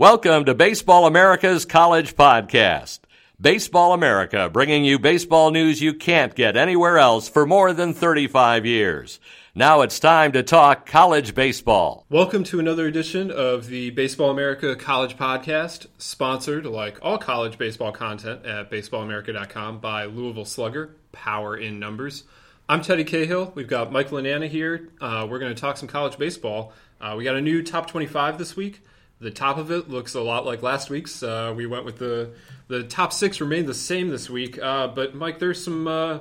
Welcome to Baseball America's College Podcast. Baseball America bringing you baseball news you can't get anywhere else for more than 35 years. Now it's time to talk college baseball. Welcome to another edition of the Baseball America College Podcast, sponsored, like all college baseball content, at baseballamerica.com by Louisville Slugger, Power in Numbers. I'm Teddy Cahill. We've got Mike Lananna here. Uh, we're going to talk some college baseball. Uh, we got a new top 25 this week. The top of it looks a lot like last week's. Uh, we went with the the top six remained the same this week, uh, but Mike, there's some uh,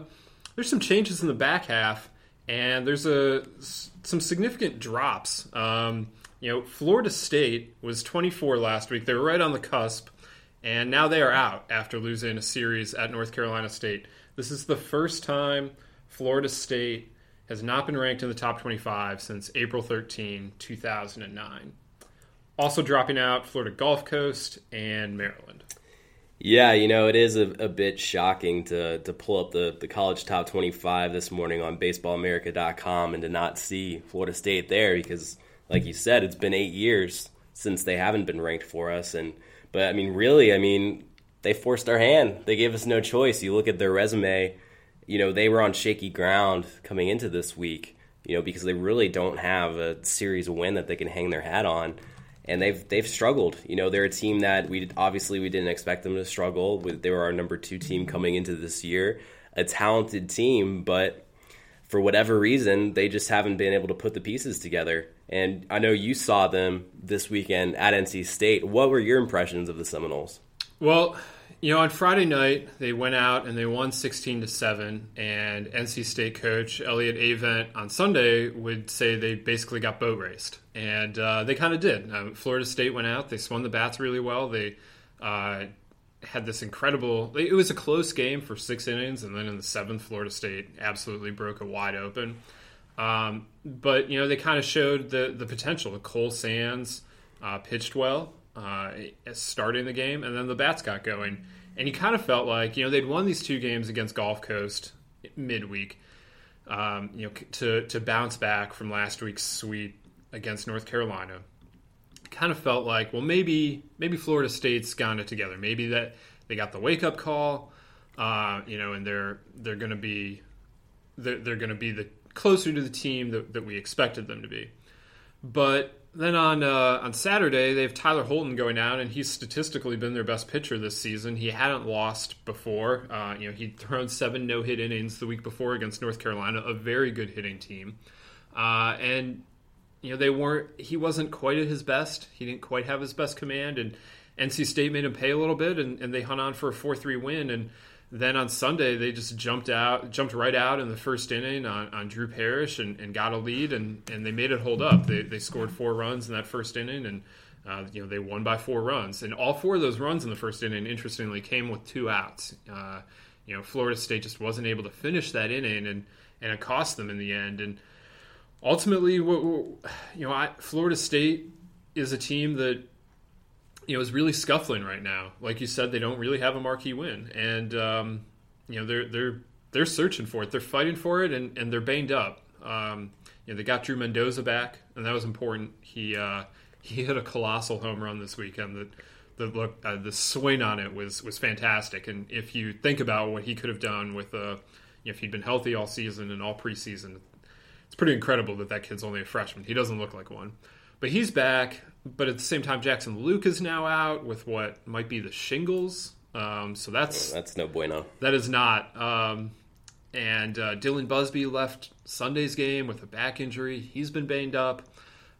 there's some changes in the back half, and there's a some significant drops. Um, you know, Florida State was 24 last week. They were right on the cusp, and now they are out after losing a series at North Carolina State. This is the first time Florida State has not been ranked in the top 25 since April 13, 2009. Also dropping out Florida Gulf Coast and Maryland. Yeah, you know, it is a, a, bit shocking to, to pull up the, the college top 25 this morning on baseballamerica.com and to not see Florida State there because, like you said, it's been eight years since they haven't been ranked for us. And But, I mean, really, I mean, they forced our hand. They gave us no choice. You look at their resume, you know, they were on shaky ground coming into this week, you know, because they really don't have a series win that they can hang their hat on and they've they've struggled. You know, they're a team that we obviously we didn't expect them to struggle. They were our number two team coming into this year, a talented team, but for whatever reason, they just haven't been able to put the pieces together. And I know you saw them this weekend at NC State. What were your impressions of the Seminoles? Well, you know, on Friday night they went out and they won sixteen to seven. And NC State coach Elliott Avent on Sunday would say they basically got boat raced, and uh, they kind of did. Um, Florida State went out, they swung the bats really well. They uh, had this incredible. It was a close game for six innings, and then in the seventh, Florida State absolutely broke it wide open. Um, but you know, they kind of showed the the potential. The Cole Sands uh, pitched well uh, starting the game, and then the bats got going. And you kind of felt like you know they'd won these two games against Gulf Coast midweek, um, you know, to to bounce back from last week's sweep against North Carolina. Kind of felt like well maybe maybe Florida State's gotten it together. Maybe that they got the wake up call, uh, you know, and they're they're going to be they're, they're going to be the closer to the team that, that we expected them to be. But then on uh, on Saturday, they have Tyler Holton going out, and he's statistically been their best pitcher this season. He hadn't lost before. Uh, you know, he'd thrown seven no hit innings the week before against North Carolina, a very good hitting team. Uh, and you know, they weren't. He wasn't quite at his best. He didn't quite have his best command, and NC State made him pay a little bit, and, and they hung on for a four three win. And then on Sunday, they just jumped out, jumped right out in the first inning on, on Drew Parrish and, and got a lead, and, and they made it hold up. They, they scored four runs in that first inning, and uh, you know they won by four runs. And all four of those runs in the first inning, interestingly, came with two outs. Uh, you know, Florida State just wasn't able to finish that inning, and and it cost them in the end. And ultimately, what, what, you know, I, Florida State is a team that you know, is really scuffling right now. Like you said, they don't really have a marquee win, and um, you know they're they're they're searching for it. They're fighting for it, and, and they're banged up. Um, you know, they got Drew Mendoza back, and that was important. He uh, he hit a colossal home run this weekend. That the look, uh, the swing on it was was fantastic. And if you think about what he could have done with, uh, you know, if he'd been healthy all season and all preseason, it's pretty incredible that that kid's only a freshman. He doesn't look like one, but he's back. But at the same time, Jackson Lueck is now out with what might be the shingles. Um, so that's that's no bueno. That is not. Um, and uh, Dylan Busby left Sunday's game with a back injury. He's been banged up.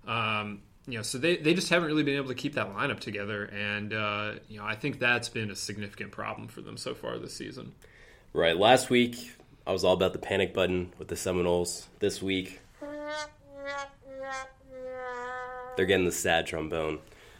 Um, you know, so they, they just haven't really been able to keep that lineup together, and uh, you know, I think that's been a significant problem for them so far this season. Right. Last week, I was all about the panic button with the Seminoles. This week, they're getting the sad trombone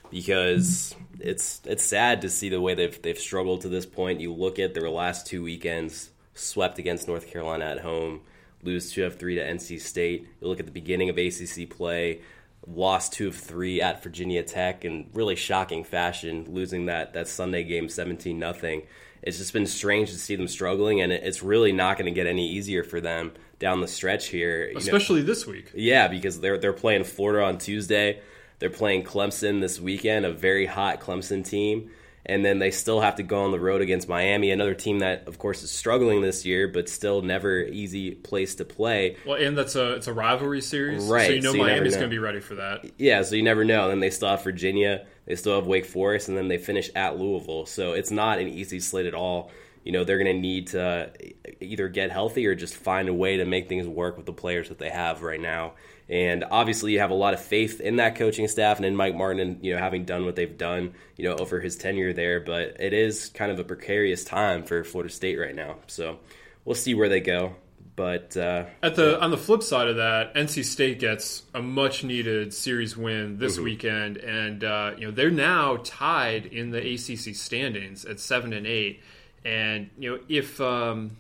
because it's it's sad to see the way they've they've struggled to this point. You look at their last two weekends, swept against North Carolina at home, lose two of three to NC State. You look at the beginning of ACC play, lost two of three at Virginia Tech in really shocking fashion, losing that that Sunday game seventeen nothing. It's just been strange to see them struggling, and it's really not going to get any easier for them down the stretch here. Especially know, this week. Yeah, because they're they're playing Florida on Tuesday. They're playing Clemson this weekend, a very hot Clemson team. And then they still have to go on the road against Miami, another team that, of course, is struggling this year, but still never easy place to play. Well, and that's a it's a rivalry series, right? So you know so Miami's going to be ready for that. Yeah, so you never know. And then they still have Virginia, they still have Wake Forest, and then they finish at Louisville. So it's not an easy slate at all. You know they're going to need to either get healthy or just find a way to make things work with the players that they have right now. And obviously, you have a lot of faith in that coaching staff and in Mike Martin, and, you know, having done what they've done, you know, over his tenure there. But it is kind of a precarious time for Florida State right now. So we'll see where they go. But uh, at the yeah. on the flip side of that, NC State gets a much needed series win this mm-hmm. weekend, and uh, you know they're now tied in the ACC standings at seven and eight. And you know if um,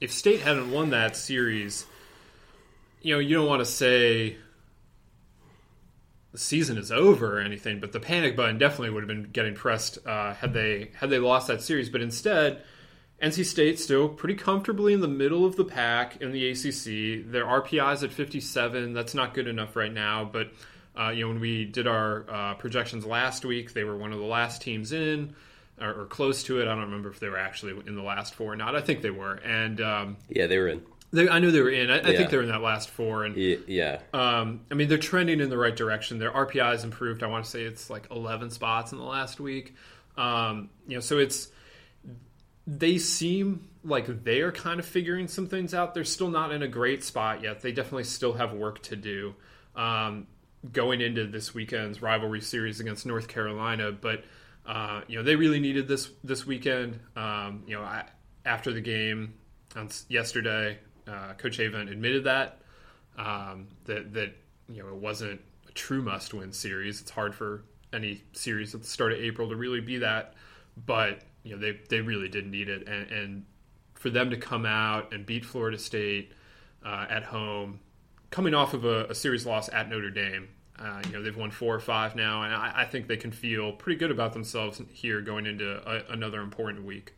if State hadn't won that series you know, you don't want to say the season is over or anything, but the panic button definitely would have been getting pressed uh, had they had they lost that series. But instead, NC State still pretty comfortably in the middle of the pack in the ACC. Their RPIs at 57. That's not good enough right now, but uh, you know when we did our uh, projections last week, they were one of the last teams in. Or, or, close to it. I don't remember if they were actually in the last four or not. I think they were. And um, yeah, they were in. They, I knew they were in. I, I think they're in that last four, and yeah. Um, I mean, they're trending in the right direction. Their RPI has improved. I want to say it's like 11 spots in the last week. Um, you know, so it's they seem like they are kind of figuring some things out. They're still not in a great spot yet. They definitely still have work to do um, going into this weekend's rivalry series against North Carolina. But uh, you know, they really needed this this weekend. Um, you know, I, after the game on yesterday, uh, Coach Avent admitted that um, that that you know it wasn't a true must-win series. It's hard for any series at the start of April to really be that, but you know they they really did need it, and, and for them to come out and beat Florida State uh, at home, coming off of a, a series loss at Notre Dame. Uh, you know they've won four or five now, and I, I, think they can feel pretty good about themselves here going into a, another important week.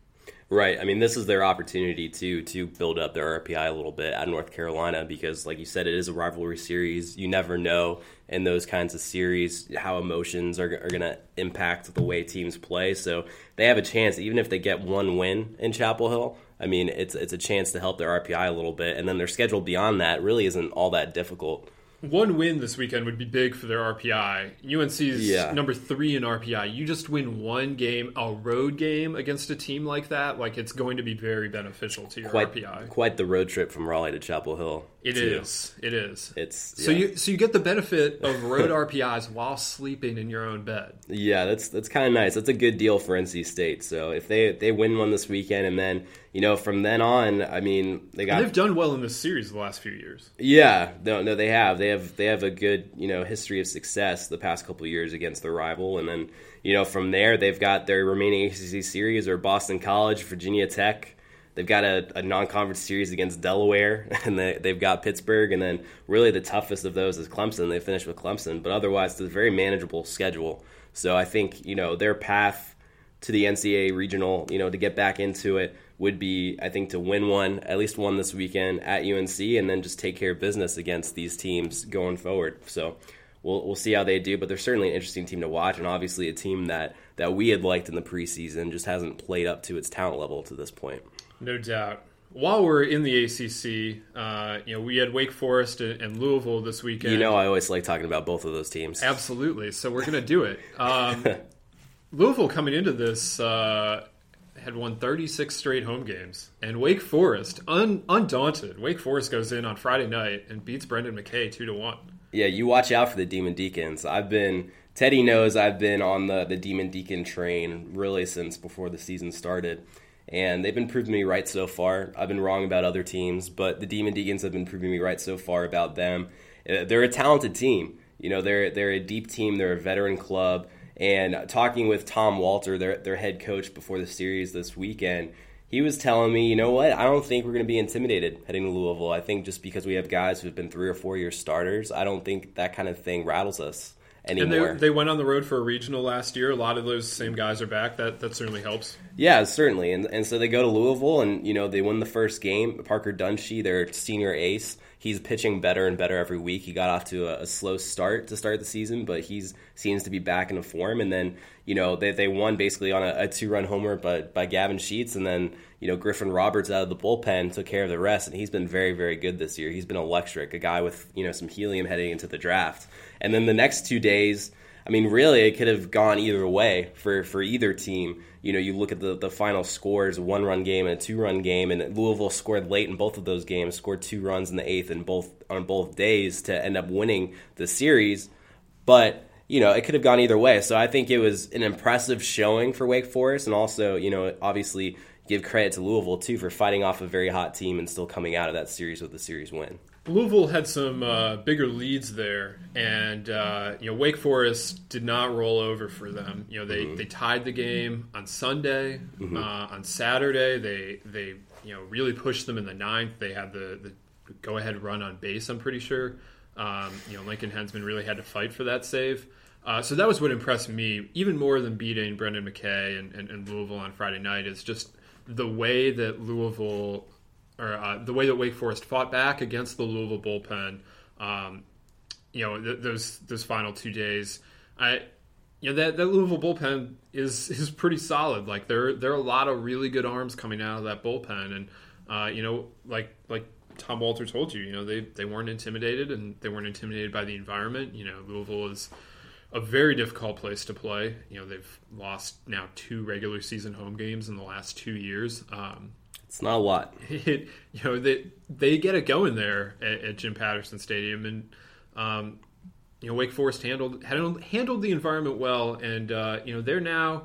Right. I mean, this is their opportunity to to build up their RPI a little bit at North Carolina because, like you said, it is a rivalry series. You never know in those kinds of series how emotions are, are going to impact the way teams play. So they have a chance, even if they get one win in Chapel Hill. I mean, it's it's a chance to help their RPI a little bit, and then their schedule beyond that really isn't all that difficult one win this weekend would be big for their RPI. UNC's yeah. number three in RPI. You just win one game, a road game against a team like that, like it's going to be very beneficial to your quite, RPI. Quite the road trip from Raleigh to Chapel Hill. It too. is. It is. It's yeah. so you so you get the benefit of road RPIs while sleeping in your own bed. Yeah, that's that's kind of nice. That's a good deal for NC State. So if they they win one this weekend and then you know from then on, I mean they got and they've done well in this series the last few years. Yeah, no, no, they have. They have they have a good you know history of success the past couple years against their rival, and then you know from there they've got their remaining ACC series or Boston College, Virginia Tech. They've got a, a non-conference series against Delaware, and they, they've got Pittsburgh, and then really the toughest of those is Clemson. They finished with Clemson, but otherwise it's a very manageable schedule So I think you know their path to the NCAA regional, you know, to get back into it would be, I think, to win one, at least one this weekend at UNC, and then just take care of business against these teams going forward. So we'll we'll see how they do, but they're certainly an interesting team to watch, and obviously a team that that we had liked in the preseason just hasn't played up to its talent level to this point. No doubt. While we're in the ACC, uh, you know, we had Wake Forest and Louisville this weekend. You know, I always like talking about both of those teams. Absolutely. So we're going to do it. Um, Louisville coming into this uh, had won 36 straight home games, and Wake Forest, un- undaunted, Wake Forest goes in on Friday night and beats Brendan McKay two to one. Yeah, you watch out for the Demon Deacons. I've been Teddy knows I've been on the the Demon Deacon train really since before the season started and they've been proving me right so far. I've been wrong about other teams, but the Demon Deacons have been proving me right so far about them. Uh, they're a talented team. You know, they're they're a deep team. They're a veteran club. And talking with Tom Walter, their their head coach before the series this weekend, he was telling me, you know what? I don't think we're going to be intimidated heading to Louisville. I think just because we have guys who've been three or four year starters, I don't think that kind of thing rattles us anymore. And they, they went on the road for a regional last year. A lot of those same guys are back. That that certainly helps. Yeah, certainly. And and so they go to Louisville, and you know they win the first game. Parker Dunshee, their senior ace, he's pitching better and better every week. He got off to a, a, slow start to start the season, but he's seems to be back into form. And then you know they they won basically on a, a two run homer, but by Gavin Sheets, and then you know Griffin Roberts out of the bullpen took care of the rest, and he's been very very good this year. He's been electric, a guy with you know some helium heading into the draft. And then the next two days. I mean, really, it could have gone either way for, for either team. You know, you look at the, the final scores, a one run game and a two run game, and Louisville scored late in both of those games, scored two runs in the eighth and both on both days to end up winning the series. But you know, it could have gone either way. So I think it was an impressive showing for Wake Forest, and also, you know, obviously give credit to Louisville too for fighting off a very hot team and still coming out of that series with a series win. Louisville had some uh, bigger leads there, and uh, you know Wake Forest did not roll over for them. You know they, mm-hmm. they tied the game on Sunday. Mm-hmm. Uh, on Saturday, they they you know really pushed them in the ninth. They had the, the go ahead run on base. I'm pretty sure. Um, you know Lincoln Henzman really had to fight for that save. Uh, so that was what impressed me even more than beating Brendan McKay and, and, and Louisville on Friday night. Is just the way that Louisville or uh, the way that Wake Forest fought back against the Louisville bullpen, um, you know, th- those those final two days, I, you know, that, that Louisville bullpen is is pretty solid. Like there there are a lot of really good arms coming out of that bullpen, and uh, you know, like like Tom Walter told you, you know, they they weren't intimidated and they weren't intimidated by the environment. You know, Louisville is a very difficult place to play. You know, they've lost now two regular season home games in the last two years. Um, it's not a lot. It, you know, they they get it going there at, at Jim Patterson Stadium, and um, you know, Wake Forest handled handled, handled the environment well, and uh, you know, they're now,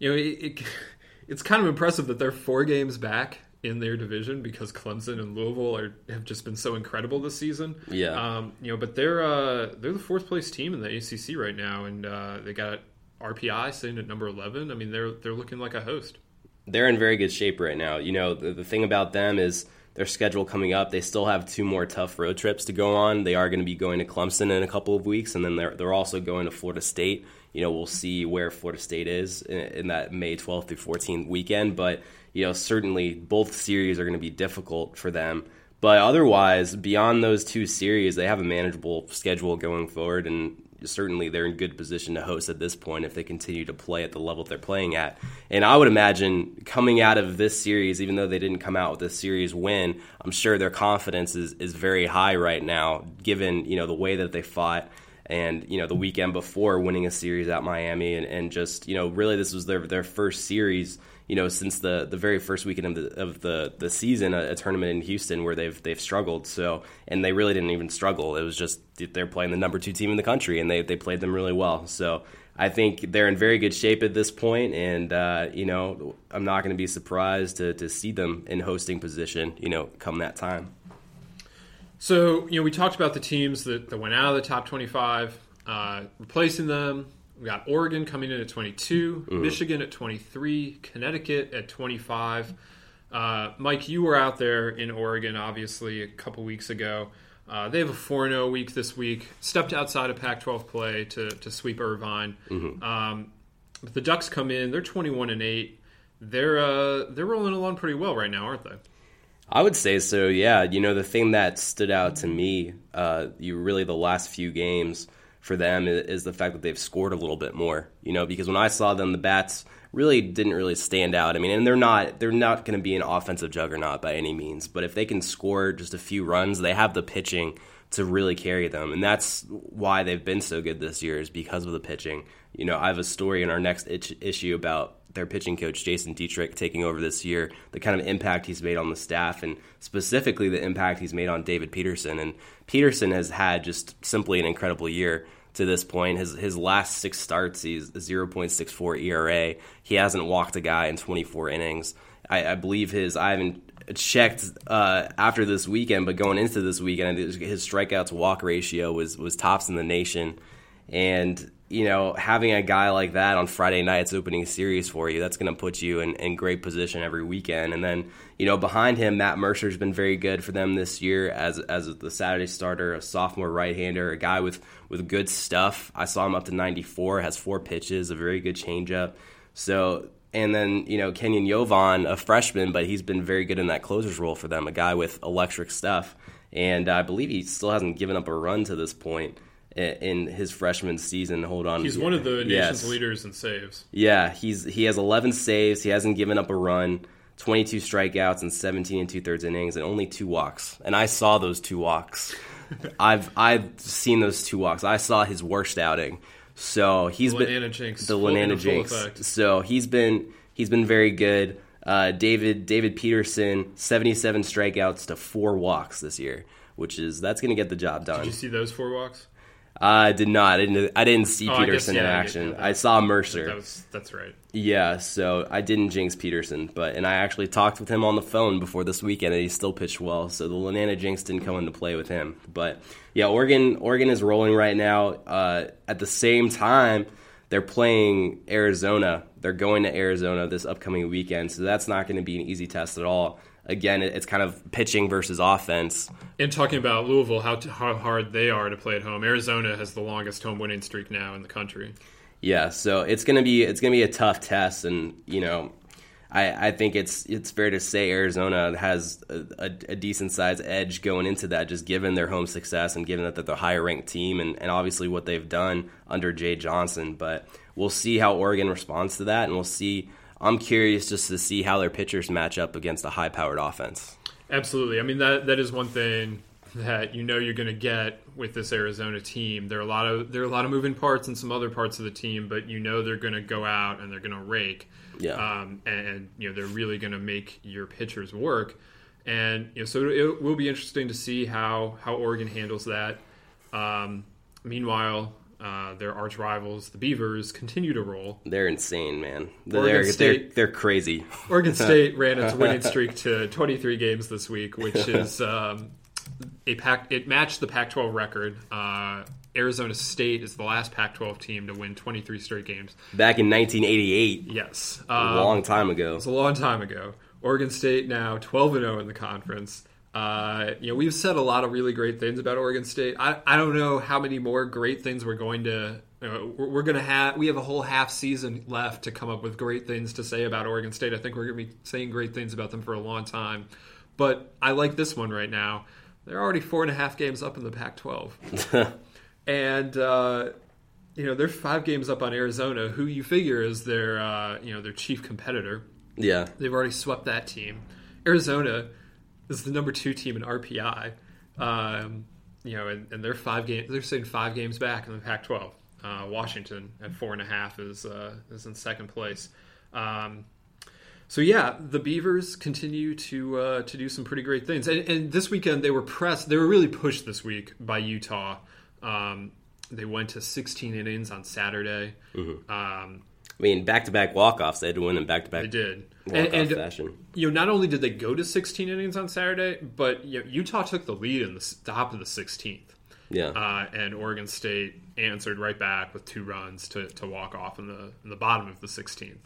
you know, it, it, it's kind of impressive that they're four games back in their division because Clemson and Louisville are have just been so incredible this season. Yeah, um, you know, but they're uh, they're the fourth place team in the ACC right now, and uh, they got RPI sitting at number eleven. I mean, they're they're looking like a host they're in very good shape right now. You know, the, the thing about them is their schedule coming up. They still have two more tough road trips to go on. They are going to be going to Clemson in a couple of weeks, and then they're they're also going to Florida State. You know, we'll see where Florida State is in, in that May 12th through 14th weekend. But you know, certainly both series are going to be difficult for them. But otherwise, beyond those two series, they have a manageable schedule going forward, and certainly they're in good position to host at this point if they continue to play at the level they're playing at. And I would imagine coming out of this series, even though they didn't come out with a series win, I'm sure their confidence is, is very high right now, given you know the way that they fought and you know the weekend before winning a series at Miami and, and just you know really this was their their first series you know since the the very first weekend of the of the, the season a, a, tournament in Houston where they've they've struggled so and they really didn't even struggle it was just they're playing the number 2 team in the country and they they played them really well so I think they're in very good shape at this point, and uh, you know I'm not going to be surprised to, to see them in hosting position. You know, come that time. So, you know, we talked about the teams that, that went out of the top 25, uh, replacing them. We got Oregon coming in at 22, mm. Michigan at 23, Connecticut at 25. Uh, Mike, you were out there in Oregon, obviously, a couple weeks ago. Uh, they have a 4 0 week this week. Stepped outside of Pac 12 play to, to sweep Irvine. Mm-hmm. Um, but the Ducks come in, they're 21 and 8. They're, uh, they're rolling along pretty well right now, aren't they? I would say so. Yeah, you know the thing that stood out to me, uh, you really the last few games for them is, the fact that they've scored a little bit more. You know, because when I saw them, the bats really didn't really stand out. I mean, and they're not they're not going to be an offensive juggernaut by any means, but if they can score just a few runs, they have the pitching to really carry them, and that's why they've been so good this year is because of the pitching. You know, I have a story in our next itch- issue about their pitching coach Jason Dietrich taking over this year, the kind of impact he's made on the staff, and specifically the impact he's made on David Peterson. And Peterson has had just simply an incredible year to this point. His his last six starts, he's 0.64 ERA. He hasn't walked a guy in 24 innings. I, I believe his I haven't checked uh, after this weekend, but going into this weekend, his strikeout to walk ratio was was tops in the nation. And you know, having a guy like that on Friday night's opening series for you, that's going to put you in, in great position every weekend. And then, you know, behind him, Matt Mercer's been very good for them this year as as the Saturday starter, a sophomore right-hander, a guy with with good stuff. I saw him up to 94, has four pitches, a very good changeup. So, and then you know Kenyon Yovan, a freshman, but he's been very good in that closer's role for them, a guy with electric stuff. And I believe he still hasn't given up a run to this point in his freshman season. Hold on, he's one of the nation's yes. leaders in saves. Yeah, he's he has 11 saves. He hasn't given up a run. 22 strikeouts and 17 and two thirds innings, and only two walks. And I saw those two walks. I've I've seen those two walks. I saw his worst outing. So he's the been jinx, the Lananna jinx. So he's been he's been very good. Uh, David David Peterson, 77 strikeouts to four walks this year, which is that's going to get the job done. Did you see those four walks? I did not. I didn't. I didn't see oh, Peterson guess, yeah, in action. I, I, saw Mercer. That was, that's right. Yeah, so I didn't jinx Peterson, but and I actually talked with him on the phone before this weekend, and he still pitched well. So the Lananna jinx didn't come into play with him. But yeah, Oregon. Oregon is rolling right now. Uh, at the same time, they're playing Arizona. They're going to Arizona this upcoming weekend, so that's not going to be an easy test at all again, it's kind of pitching versus offense. And talking about Louisville, how, t- how hard they are to play at home. Arizona has the longest home winning streak now in the country. Yeah, so it's gonna be it's gonna be a tough test, and you know, I, I think it's it's fair to say Arizona has a, a, a decent size edge going into that, just given their home success and given that they're the higher ranked team, and, and obviously what they've done under Jay Johnson. But we'll see how Oregon responds to that, and we'll see I'm curious just to see how their pitchers match up against a high powered offense. Absolutely. I mean that that is one thing that you know you're going to get with this Arizona team. There are a lot of there are a lot of moving parts in some other parts of the team, but you know they're going to go out and they're going to rake. Yeah. Um, and, and, you know they're really going to make your pitchers work. And you know so it will be interesting to see how how Oregon handles that. Um, meanwhile, uh, their arch rivals, the Beavers, continue to roll. They're insane, man. They're State, they're, they're crazy. Oregon State ran its winning streak to 23 games this week, which is um, a pack. It matched the Pac-12 record. Uh, Arizona State is the last Pac-12 team to win 23 straight games. Back in 1988. Yes, um, a long time ago. It's a long time ago. Oregon State now 12 and 0 in the conference. Uh, you know, we've said a lot of really great things about Oregon State. I, I don't know how many more great things we're going to. Uh, we're, we're going to have. We have a whole half season left to come up with great things to say about Oregon State. I think we're going to be saying great things about them for a long time. But I like this one right now. They're already four and a half games up in the Pac-12, and uh, you know they're five games up on Arizona, who you figure is their uh, you know their chief competitor. Yeah, they've already swept that team. Arizona is the number two team in RPI. Um, you know, and, and, they're five games. They're sitting five games back in the Pac-12. Uh, Washington at four and a half is uh, is in second place. Um, so yeah, the Beavers continue to uh, to do some pretty great things. And, and, this weekend they were pressed. They were really pushed this week by Utah. Um, they went to 16 innings on Saturday. Mm-hmm. Um, I mean, back to back walk offs. They had to win in back to back. They did. And, and fashion. You know, not only did they go to 16 innings on Saturday, but you know, Utah took the lead in the top of the 16th. Yeah. Uh, and Oregon State answered right back with two runs to, to walk off in the in the bottom of the 16th.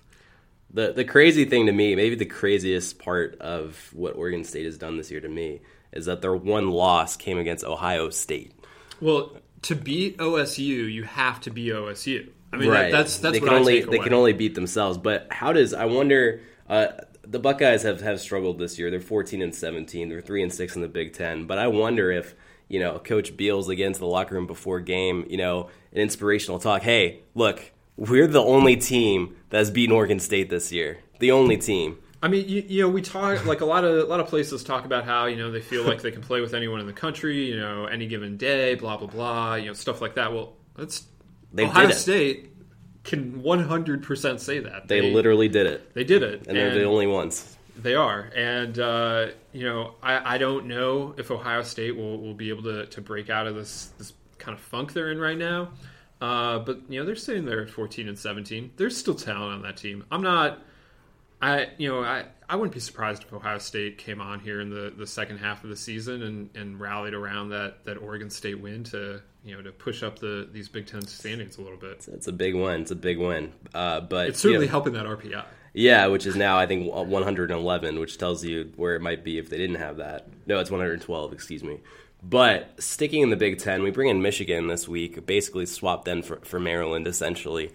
The the crazy thing to me, maybe the craziest part of what Oregon State has done this year to me, is that their one loss came against Ohio State. Well, to beat OSU, you have to be OSU. I mean, right. that, that's that's they what can I only they can only beat themselves. But how does I wonder? Uh, the Buckeyes have, have struggled this year. They're 14 and 17. They're three and six in the Big Ten. But I wonder if you know Coach Beals again to the locker room before game. You know, an inspirational talk. Hey, look, we're the only team that's beaten Oregon State this year. The only team. I mean, you, you know, we talk like a lot of a lot of places talk about how you know they feel like they can play with anyone in the country, you know, any given day, blah blah blah, you know, stuff like that. Well, that's They Ohio did it. State can 100% say that They literally did it, they did it, and they're the only ones. They are, and uh, you know, I, I don't know if Ohio State will, will be able to, to break out of this this kind of funk they're in right now. Uh, but you know, they're sitting there at 14 and 17. There's still talent on that team. I'm not. I you know I, I wouldn't be surprised if Ohio State came on here in the, the second half of the season and, and rallied around that, that Oregon State win to you know to push up the these Big Ten standings a little bit. It's a big win. It's a big win. Uh, but It's certainly you know, helping that RPI. Yeah, which is now I think 111, which tells you where it might be if they didn't have that. No, it's 112. Excuse me. But sticking in the Big Ten, we bring in Michigan this week, basically swap them for, for Maryland, essentially.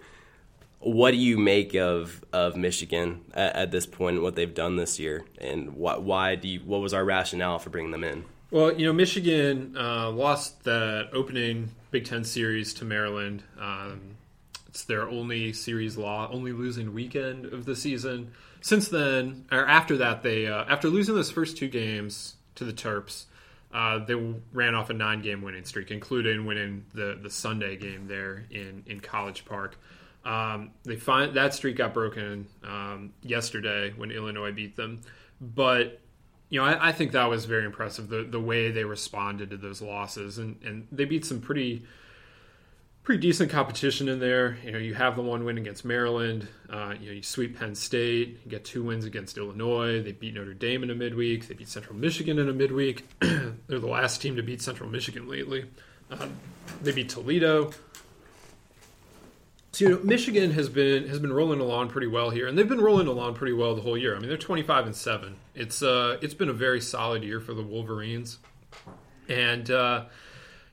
What do you make of of Michigan at, at this point? What they've done this year, and why, why do you? What was our rationale for bringing them in? Well, you know, Michigan uh, lost that opening Big Ten series to Maryland. Um, it's their only series law, only losing weekend of the season. Since then, or after that, they uh, after losing those first two games to the Terps, uh, they ran off a nine-game winning streak, including winning the the Sunday game there in in College Park. Um, they find that streak got broken um, yesterday when Illinois beat them, but you know, I, I think that was very impressive the the way they responded to those losses, and and they beat some pretty pretty decent competition in there. You know, you have the one win against Maryland. Uh, you know, you sweep Penn State. You get two wins against Illinois. They beat Notre Dame in a midweek. They beat Central Michigan in a midweek. They're the last team to beat Central Michigan lately. Um, they beat Toledo. So you know, Michigan has been has been rolling along pretty well here, and they've been rolling along pretty well the whole year. I mean, they're twenty five and seven. It's uh, it's been a very solid year for the Wolverines, and uh,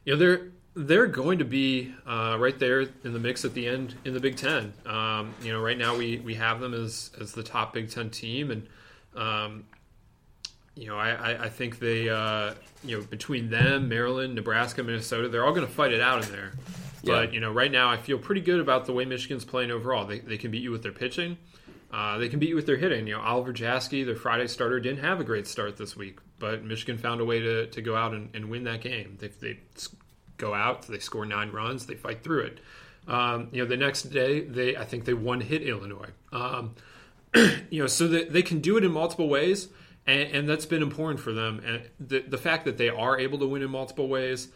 you know they're they're going to be uh, right there in the mix at the end in the Big Ten. Um, you know, right now we we have them as as the top Big Ten team, and um, you know, I, I, think they, uh, you know, between them, Maryland, Nebraska, Minnesota, they're all going to fight it out in there. But, Yeah. you know, right now I feel pretty good about the way Michigan's playing overall. They, they can beat you with their pitching. Uh, they can beat you with their hitting. You know, Oliver Jaskie, their Friday starter, didn't have a great start this week, but Michigan found a way to, to go out and, and win that game. They, they go out, they score nine runs, they fight through it. Um, you know, the next day, they I think they one hit Illinois. Um, you know, so that they can do it in multiple ways, and, and that's been important for them. And the the fact that they are able to win in multiple ways,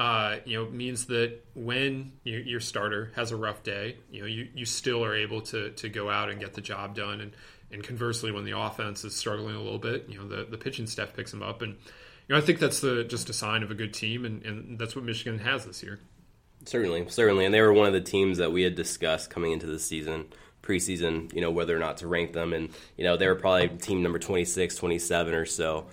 uh, you know, means that when you, your starter has a rough day, you know, you, you still are able to to go out and get the job done. And and conversely, when the offense is struggling a little bit, you know, the the pitching staff picks them up. And you know, I think that's the just a sign of a good team, and, and that's what Michigan has this year. Certainly, certainly, and they were one of the teams that we had discussed coming into the season, preseason. You know whether or not to rank them, and you know they were probably team number 26, 27 or so.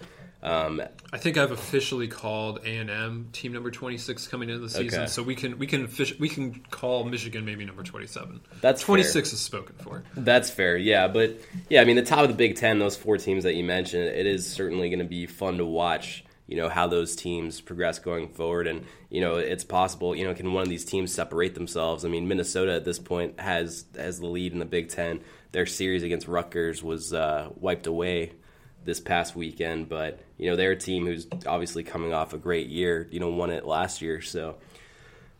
Um, I think I've officially called A and M team number twenty six coming into the season, Okay. so we can we can offici- we can call Michigan maybe number twenty seven. That's twenty six is spoken for. That's fair, yeah. But yeah, I mean, the top of the Big Ten, those four teams that you mentioned, it is certainly going to be fun to watch. You know how those teams progress going forward, and you know it's possible. You know, can one of these teams separate themselves? I mean, Minnesota at this point has has the lead in the Big Ten. Their series against Rutgers was uh, wiped away this past weekend, but you know they're a team who's obviously coming off a great year. You know, won it last year, so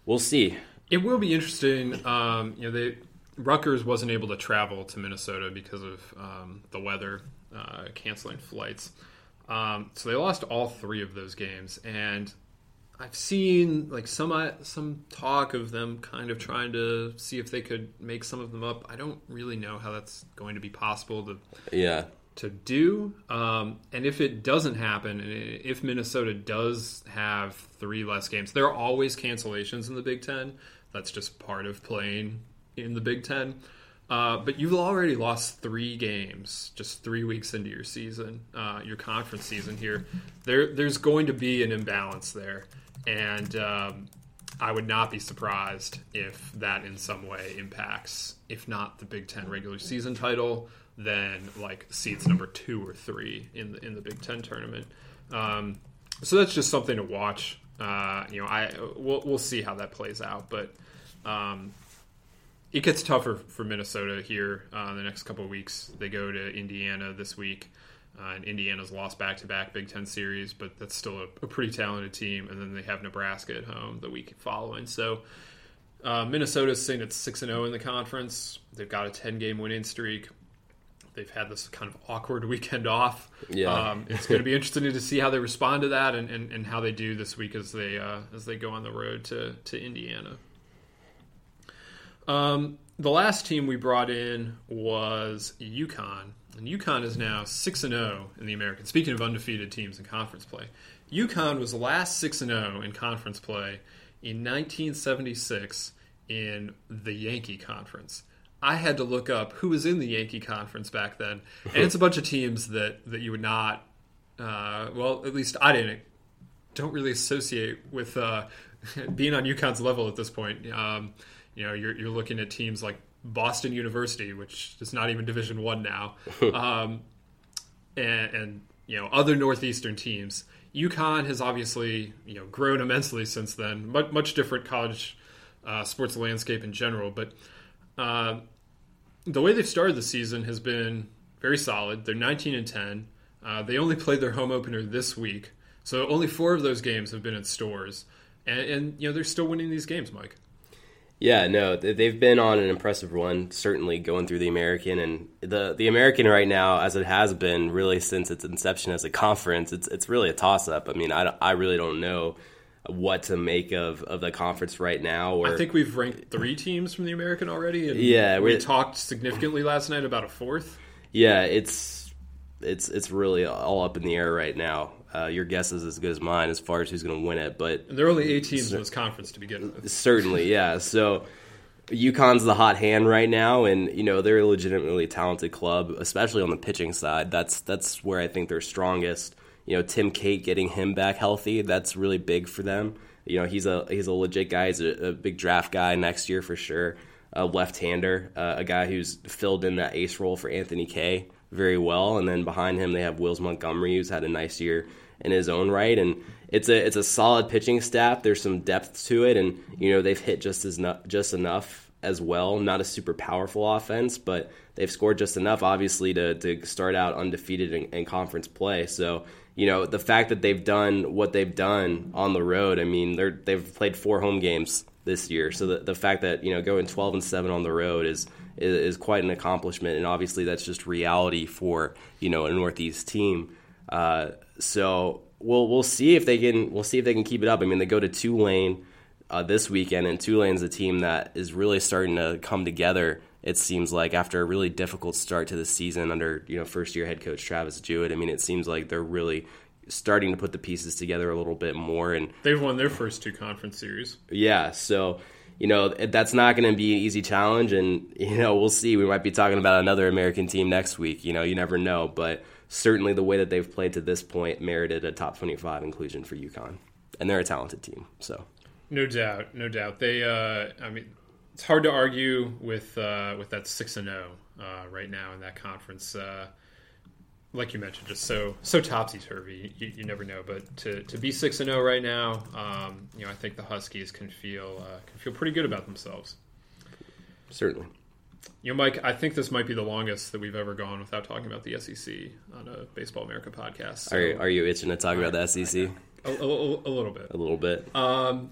we'll see. It will be interesting. Um, you know, they Rutgers wasn't able to travel to Minnesota because of um, the weather, uh, canceling flights. Um, so they lost all three of those games, and I've seen like some uh, some talk of them kind of trying to see if they could make some of them up. I don't really know how that's going to be possible to Yeah, to do. Um, and if it doesn't happen, and if Minnesota does have three less games, there are always cancellations in the Big Ten. That's just part of playing in the Big Ten. Uh, but you've already lost three games just three weeks into your season, uh, your conference season here. There, there's going to be an imbalance there, and um, I would not be surprised if that in some way impacts, if not the Big Ten regular season title, then like seats number two or three in the in the Big Ten tournament. Um, so that's just something to watch. Uh, you know, I we'll, we'll see how that plays out, but um, it gets tougher for Minnesota here uh, in the next couple of weeks. They go to Indiana this week. Uh, and Indiana's lost back-to-back Big Ten series, but that's still a, a, pretty talented team. And then they have Nebraska at home the week following. So uh, Minnesota's sitting at six and zero oh in the conference. They've got a ten-game winning streak. They've had this kind of awkward weekend off. Yeah, um, it's going to be interesting to see how they respond to that and, and, and how they do this week as they uh, as they go on the road to to Indiana. Um, the last team we brought in was UConn, and UConn is now six and zero oh in the American. Speaking of undefeated teams in conference play, UConn was last six and zero oh in conference play in 1976 in the Yankee Conference. I had to look up who was in the Yankee Conference back then, and it's a bunch of teams that that you would not, uh, well, at least I didn't, don't really associate with uh, being on UConn's level at this point. Um, you know, you're, you're looking at teams like Boston University, which is not even Division One now, um, and, and, you know other northeastern teams. UConn has obviously you know grown immensely since then. Much, much different college uh, sports landscape in general, but uh, the way they've started the season has been very solid. They're 19 and 10. Uh, they only played their home opener this week, so only four of those games have been at Storrs, and, and you know they're still winning these games, Mike. Yeah, no, they've been on an impressive run. Certainly going through the American and the the American right now, as it has been really since its inception as a conference, it's it's really a toss up. I mean, I, I really don't know what to make of, of the conference right now. Or, I think we've ranked three teams from the American already. And yeah, we talked significantly last night about a fourth. Yeah, it's it's it's really all up in the air right now. Uh, your guess is as good as mine as far as who's going to win it. But and there are only eight teams in this conference to begin with. Certainly, yeah. So UConn's the hot hand right now, and you know they're a legitimately talented club, especially on the pitching side. That's that's where I think they're strongest. You know, Tim Cate getting him back healthy, that's really big for them. You know, he's a he's a legit guy. He's a, a big draft guy next year for sure. A left-hander, uh, a guy who's filled in that ace role for Anthony Kay very well. And then behind him, they have Wills Montgomery, who's had a nice year in his own right. And it's a it's a solid pitching staff. There's some depth to it, and you know they've hit just as no, just enough as well. Not a super powerful offense, but they've scored just enough, obviously, to to start out undefeated in, in conference play. So you know the fact that they've done what they've done on the road. I mean, they're they've played four home games this year. So the the fact that you know going 12 and seven on the road is is, is quite an accomplishment, and obviously that's just reality for you know a Northeast team. Uh, so we'll we'll see if they can we'll see if they can keep it up. I mean, they go to Tulane uh, this weekend, and Tulane's a team that is really starting to come together. It seems like after a really difficult start to the season under you know first year head coach Travis Jewett. I mean, it seems like they're really starting to put the pieces together a little bit more. And they've won their first two conference series. Yeah, so you know that's not going to be an easy challenge, and you know we'll see. We might be talking about another American team next week. You know, you never know, but certainly the way that they've played to this point merited a top 25 inclusion for UConn. And they're a talented team. So, no doubt, no doubt. They, uh, I mean, it's hard to argue with uh, with that six and zero oh, uh, right now in that conference. Uh, like you mentioned, just so so topsy turvy. You, you, never know, but to, to be six and zero oh right now, um, you know, I think the Huskies can feel uh, can feel pretty good about themselves. Certainly. You know, Mike, I think this might be the longest that we've ever gone without talking about the SEC on a Baseball America podcast. So, are, are you itching to talk about the SEC? A, a, a, little bit. A little bit. Um,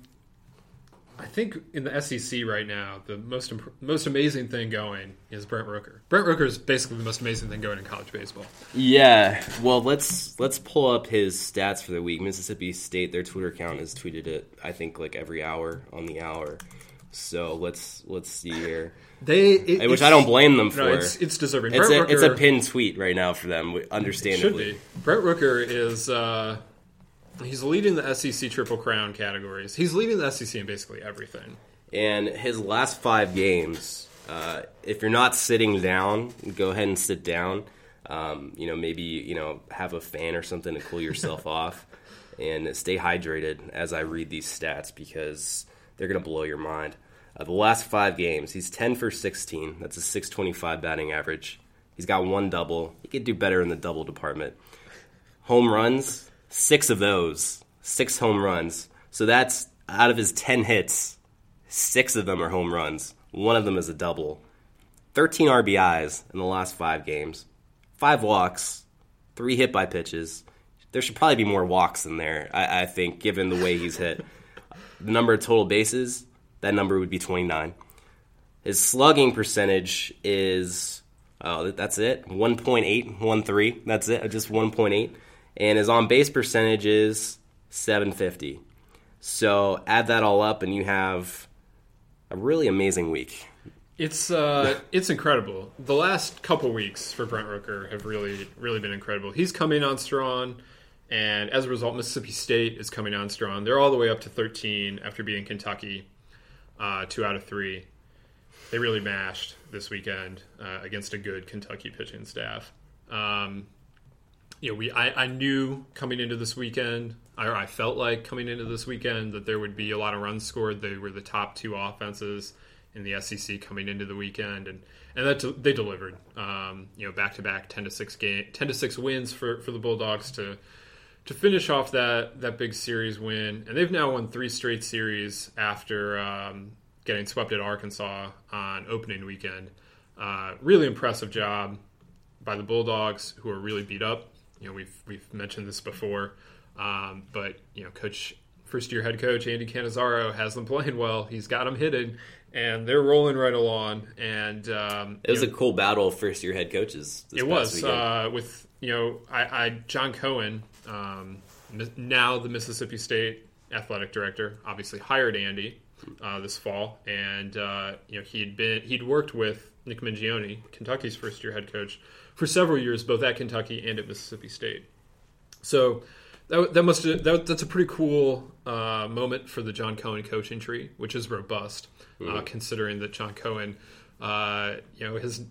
I think in the SEC right now, the most imp- most amazing thing going is Brent Rooker. Brent Rooker is basically the most amazing thing going in college baseball. Yeah. Well, let's let's pull up his stats for the week. Mississippi State, their Twitter account has tweeted it. I think like every hour on the hour. So let's let's see here. They, it, which I don't blame them for. No, it's, it's deserving. It's a, Rooker, it's a pin tweet right now for them, understandably. should be. Brent Rooker is uh, he's leading the SEC Triple Crown categories. He's leading the SEC in basically everything. And his last five games, Uh, if you're not sitting down, go ahead and sit down. Um, you know, maybe you know have a fan or something to cool yourself off, and stay hydrated as I read these stats because they're gonna blow your mind. Uh, the last five games, he's 10 for 16. That's a 625 batting average. He's got one double. He could do better in the double department. Home runs, six of those, six home runs. So that's out of his 10 hits, six of them are home runs. One of them is a double. 13 RBIs in the last five games, five walks, three hit by pitches. There should probably be more walks in there, I, I think, given the way he's hit. the number of total bases, that number would be 29. His slugging percentage is, oh, that's it, 1.813. That's it, just 1.8. And his on base percentage is 750. So add that all up, and you have a really amazing week. It's uh, it's incredible. The last couple weeks for Brent Rooker have really, really been incredible. He's coming on strong, and as a result, Mississippi State is coming on strong. They're all the way up to 13 after beating Kentucky, uh, two out of three. They really mashed this weekend uh, against a good Kentucky pitching staff. Um, you know, we I, I knew coming into this weekend, or I felt like coming into this weekend that there would be a lot of runs scored. They were the top two offenses in the SEC coming into the weekend, and and that they delivered. Um, you know, back to back ten to six game, ten to six wins for for the Bulldogs to to finish off that that big series win, and they've now won three straight series after um, getting swept at Arkansas on opening weekend. Uh, really impressive job by the Bulldogs, who are really beat up. You know, we've we've mentioned this before, um, but you know, coach first year head coach Andy Cannizaro has them playing well. He's got them hitting, and they're rolling right along. And um, it was know, a cool battle of first year head coaches. it was uh, with you know I, I John Cohen, um, now the Mississippi State athletic director, obviously hired Andy uh, this fall, and uh, you know he'd been he'd worked with Nick Mingione, Kentucky's first year head coach, for several years, both at Kentucky and at Mississippi State. So that, that must that, that's a pretty cool uh, moment for the John Cohen coaching tree, which is robust, uh, considering that John Cohen, uh, you know, his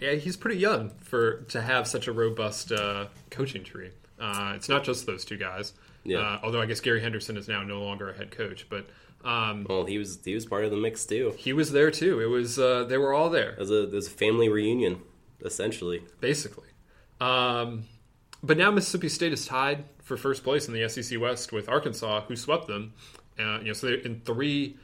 yeah, he's pretty young for to have such a robust uh, coaching tree. Uh, it's not just those two guys. Yeah. Uh, although I guess Gary Henderson is now no longer a head coach, but um, well, he was he was part of the mix too. He was there too. It was they were all there. It was a, it was a family reunion, essentially. Basically. Um, but now Mississippi State is tied for first place in the SEC West with Arkansas, who swept them. Uh, you know, so in three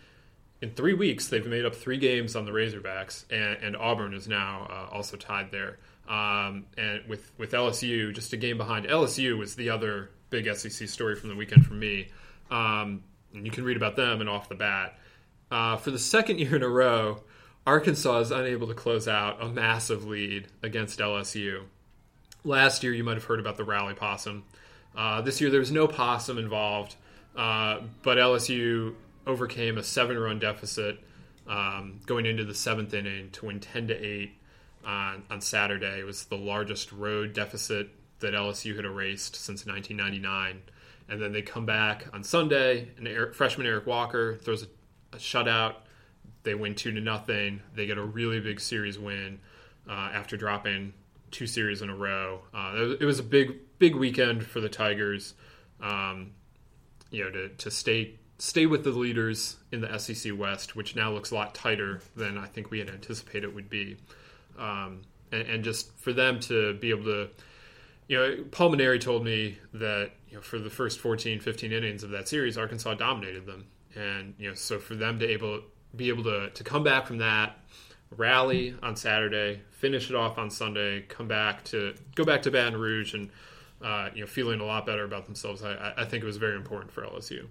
in three weeks they've made up three games on the Razorbacks, and, and Auburn is now uh, also tied there. Um, and with with LSU, just a game behind. LSU was the other big SEC story from the weekend for me. Um, and you can read about them and off the bat. Uh, for the second year in a row, Arkansas is unable to close out a massive lead against LSU. Last year, you might have heard about the rally possum. Uh, this year, there was no possum involved, uh, but LSU overcame a seven-run deficit um, going into the seventh inning to win ten to eight on, on Saturday. It was the largest road deficit that LSU had erased since 1999. And then they come back on Sunday, and Eric, freshman Eric Walker throws a, a, shutout. They win two to nothing. They get a really big series win uh, after dropping two series in a row. Uh, it was a big big weekend for the Tigers. Um, you know, to, to stay stay with the leaders in the SEC West, which now looks a lot tighter than I think we had anticipated it would be, um, and, and, just for them to be able to, you know, Paul Mainieri told me that you know for the first 14, 15 innings of that series, Arkansas dominated them, and you know, so for them to able be able to to come back from that rally on Saturday, finish it off on Sunday, come back to go back to Baton Rouge, and uh, you know feeling a lot better about themselves. I, I think it was very important for LSU.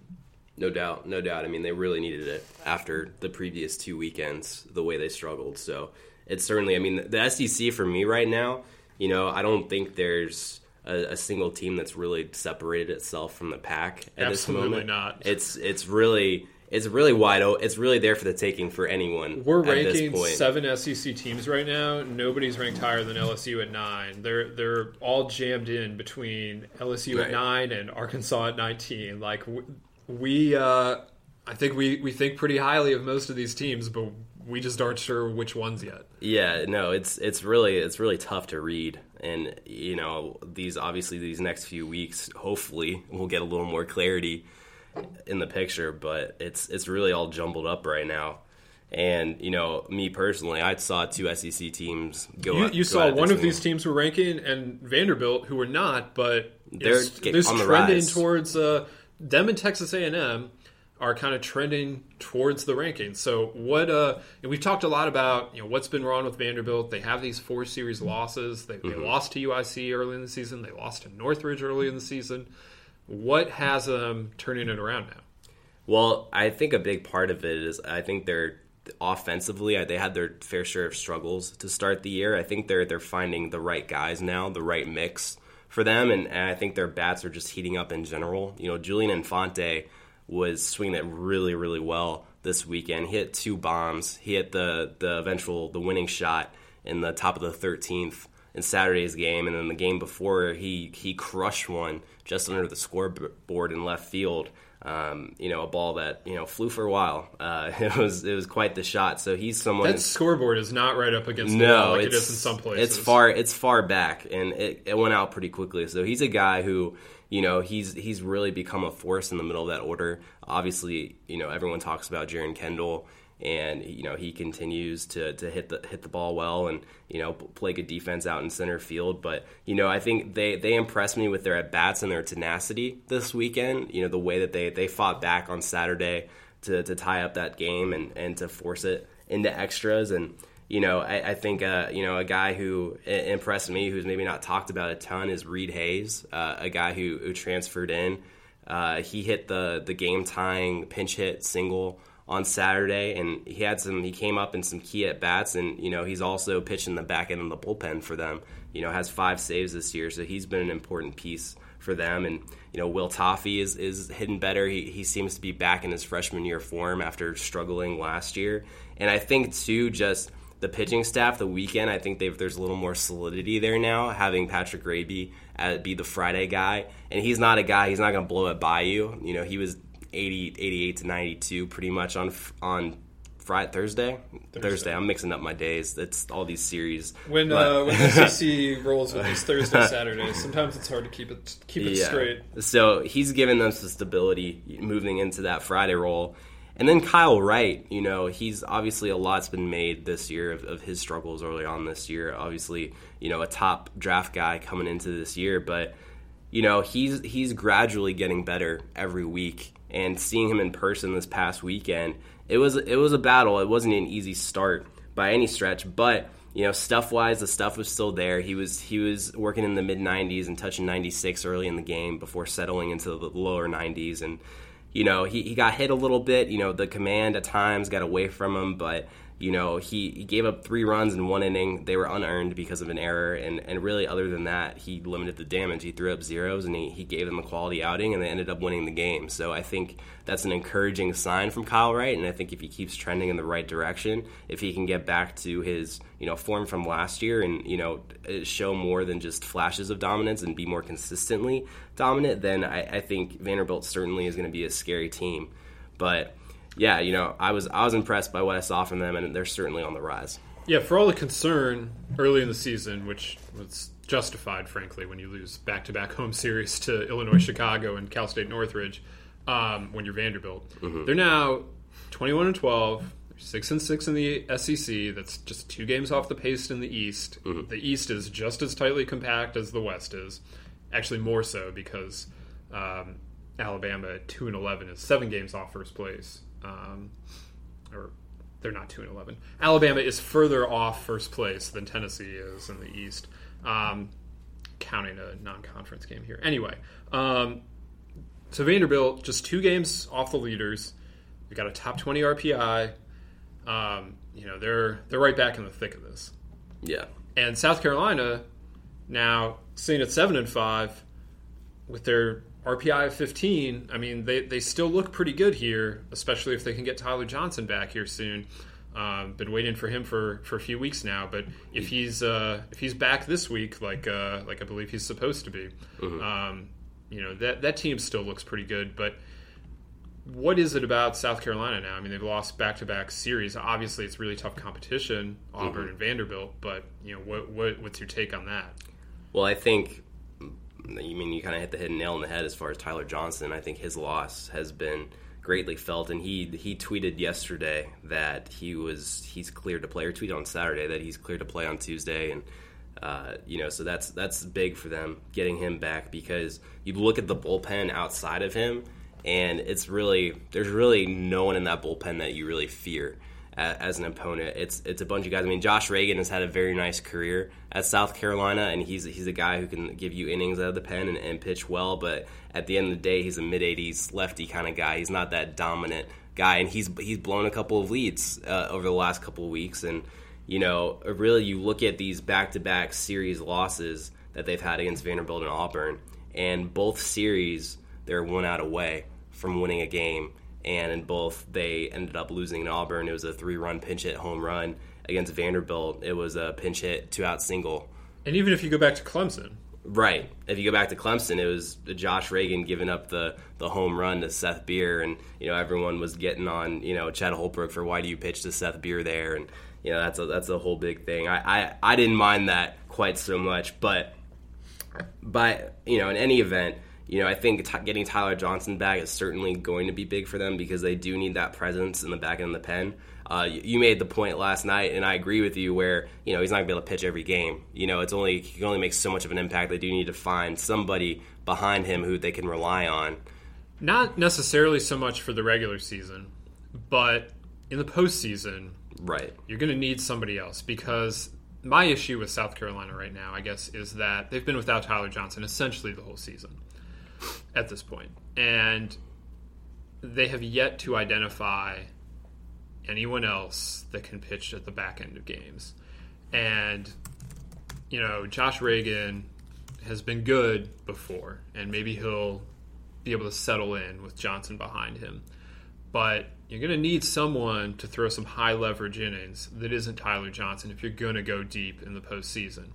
No doubt, no doubt. I mean, they really needed it after the previous two weekends, the way they struggled. So it's certainly. I mean, the SEC for me right now, you know, I don't think there's a, a, single team that's really separated itself from the pack at Absolutely this moment. not. It's it's really it's really wide open. It's really there for the taking for anyone. We're ranking seven SEC teams right now. Nobody's ranked higher than LSU at nine. They're they're all jammed in between LSU right. at nine and Arkansas at nineteen. Like we, uh, I think we we think pretty highly of most of these teams, but we just aren't sure which ones yet. Yeah, no, it's it's really it's really tough to read, and you know these obviously these next few weeks, hopefully we'll get a little more clarity in the picture, but it's it's really all jumbled up right now. And you know, me personally, I saw two SEC teams go. You, at- you go saw one of these teams were ranking, and Vanderbilt, who were not, but They're there's on the trending rise. towards uh, them and Texas A&M are kind of trending towards the rankings. So what? Uh, and we've talked a lot about you know what's been wrong with Vanderbilt. They have these four series losses. They, Mm-hmm. they lost to UIC early in the season. They lost to Northridge early in the season. What has them turning it around now? Well, I think a big part of it is I think they're offensively uh, they had their fair share of struggles to start the year. I think they're they're finding the right guys now, the right mix for them, and, and I think their bats are just heating up in general. You know, Julian Infante was swinging it really really well this weekend. He hit two bombs. He hit the the eventual the winning shot in the top of the thirteenth in Saturday's game, and then the game before he he crushed one just under the scoreboard in left field. Um, you know, a ball that you know flew for a while. Uh, it was it was quite the shot. So he's someone. That scoreboard is not right up against no, like it's in some places. It's far it's far back, and it, it went out pretty quickly. So he's a guy who you know he's he's really become a force in the middle of that order. Obviously, you know everyone talks about Jeren Kendall and you know he continues to, to hit the hit the ball well and you know play good defense out in center field. But you know I think they they impressed me with their at bats and their tenacity this weekend. You know the way that they they fought back on Saturday to, to tie up that game and and to force it into extras and. You know, I, I think uh, you know a guy who impressed me, who's maybe not talked about a ton, is Reed Hayes, uh, a guy who, who transferred in. Uh, he hit the the game tying pinch hit single on Saturday, and he had some. He came up in some key at bats, and you know he's also pitching the back end of the bullpen for them. You know, has five saves this year, so he's been an important piece for them. And you know, Will Toffey is is hitting better. He he seems to be back in his freshman year form after struggling last year. And I think too, just the pitching staff the weekend, I think there's a little more solidity there now, having Patrick Raby uh, be the Friday guy. And he's not a guy, he's not going to blow it by you. You know, he was 80, 88 to 92 pretty much on on Friday, Thursday? Thursday. I'm mixing up my days. It's all these series. When But- uh, when the SEC rolls with these Thursday Saturdays, sometimes it's hard to keep it keep it straight. So he's given them some stability moving into that Friday role. And then Kyle Wright, you know, he's obviously a lot's been made this year of, of his struggles early on this year. Obviously, you know, a top draft guy coming into this year, but you know, he's he's gradually getting better every week. And seeing him in person this past weekend, it was it was a battle. It wasn't an easy start by any stretch, but you know, stuff wise, the stuff was still there. He was he was working in the mid 90s and touching 96 early in the game before settling into the lower 90s. And you know, he, he got hit a little bit. You know, the command at times got away from him, but you know, he, he gave up three runs in one inning. They were unearned because of an error, and, and really, other than that, he limited the damage. He threw up zeros, and he, he gave them a quality outing, and they ended up winning the game. So I think that's an encouraging sign from Kyle Wright, and I think if he keeps trending in the right direction, if he can get back to his you know form from last year, and you know uh, show more than just flashes of dominance and be more consistently dominant, then I, I think Vanderbilt certainly is going to be a scary team. But yeah, you know, I was I was impressed by what I saw from them, and they're certainly on the rise. Yeah, for all the concern early in the season, which was justified, frankly, when you lose back-to-back home series to Illinois, Chicago, and Cal State Northridge, um, when you're Vanderbilt, they're now 21 and 12, six and six in the SEC. That's just two games off the pace in the East. The East is just as tightly compact as the West is, actually more so because um, Alabama at two and 11 is seven games off first place. Um, or they're not two and eleven. Alabama is further off first place than Tennessee is in the East, um, counting a non-conference game here. Anyway, um, so Vanderbilt just two games off the leaders. They got a top twenty RPI. Um, you know they're they're right back in the thick of this. Yeah, And South Carolina now sitting at seven and five with their RPI of 15. I mean, they, they still look pretty good here, especially if they can get Tyler Johnson back here soon. Um, been waiting for him for, for a few weeks now, but if he's uh, if he's back this week, like uh, like I believe he's supposed to be, um, you know that that team still looks pretty good. But what is it about South Carolina now? I mean, they've lost back-to-back series. Obviously, it's really tough competition, Auburn mm-hmm. and Vanderbilt. But you know, what, what what's your take on that? Well, I think you mean you kind of hit the hit nail on the head as far as Tyler Johnson. I think his loss has been greatly felt, and he he tweeted yesterday that he was he's cleared to play, or tweeted on Saturday that he's cleared to play on Tuesday, and uh, you know, so that's that's big for them getting him back because you look at the bullpen outside of him, and it's really there's really no one in that bullpen that you really fear as an opponent. It's it's a bunch of guys. I mean, Josh Reagan has had a very nice career at South Carolina, and he's he's a guy who can give you innings out of the pen and, and pitch well. But at the end of the day, he's a mid 80s lefty kind of guy. He's not that dominant guy, and he's he's blown a couple of leads uh, over the last couple of weeks. And you know, really, you look at these back to back series losses that they've had against Vanderbilt and Auburn, and both series they're one out away from winning a game and in both they ended up losing in Auburn. It was a three-run pinch hit home run against Vanderbilt. It was a pinch hit two-out single. And even if you go back to Clemson, right? If you go back to Clemson, it was Josh Reagan giving up the the home run to Seth Beer, and you know everyone was getting on you know Chad Holbrook for why do you pitch to Seth Beer there, and you know that's a that's a whole big thing. I I, I didn't mind that quite so much, but by you know in any event you know, I think t- getting Tyler Johnson back is certainly going to be big for them because they do need that presence in the back end of the pen. Uh, you, made the point last night, and I agree with you. Where you know he's not going to be able to pitch every game. You know, it's only he can only make so much of an impact. They do need to find somebody behind him who they can rely on. Not necessarily so much for the regular season, but in the postseason, right? You're going to need somebody else because my issue with South Carolina right now, I guess, is that they've been without Tyler Johnson essentially the whole season at this point, and they have yet to identify anyone else that can pitch at the back end of games. And you know, Josh Reagan has been good before, and maybe he'll be able to settle in with Johnson behind him. But you're going to need someone to throw some high leverage innings that isn't Tyler Johnson if you're going to go deep in the postseason.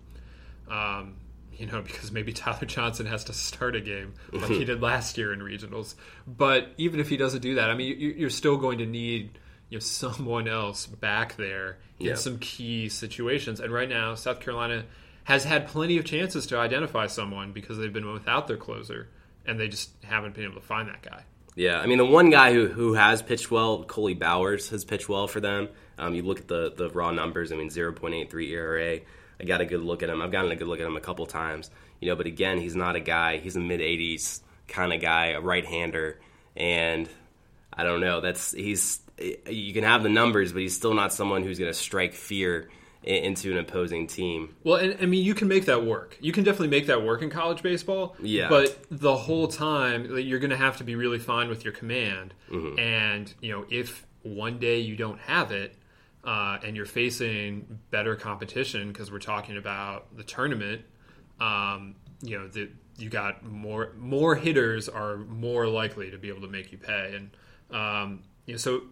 Um, you know, because maybe Tyler Johnson has to start a game like he did last year in regionals. But even if he doesn't do that, I mean, you're still going to need you know someone else back there in yeah. some key situations. And right now, South Carolina has had plenty of chances to identify someone because they've been without their closer, and they just haven't been able to find that guy. Yeah, I mean, the one guy who, who has pitched well, Coley Bowers, has pitched well for them. Um, you look at the, the raw numbers, I mean, 0.83 ERA. I got a good look at him. I've gotten a good look at him a couple times, you know. But again, he's not a guy. He's a mid 80s kind of guy, a right hander, and I don't know. That's he's you can have the numbers, but he's still not someone who's going to strike fear into an opposing team. Well, and I mean, you can make that work. You can definitely make that work in college baseball. Yeah. But the whole time, you're going to have to be really fine with your command. Mm-hmm. And you know, if one day you don't have it, uh, and you're facing better competition because we're talking about the tournament, um, you know, the, you got more more hitters are more likely to be able to make you pay, and um, you know, so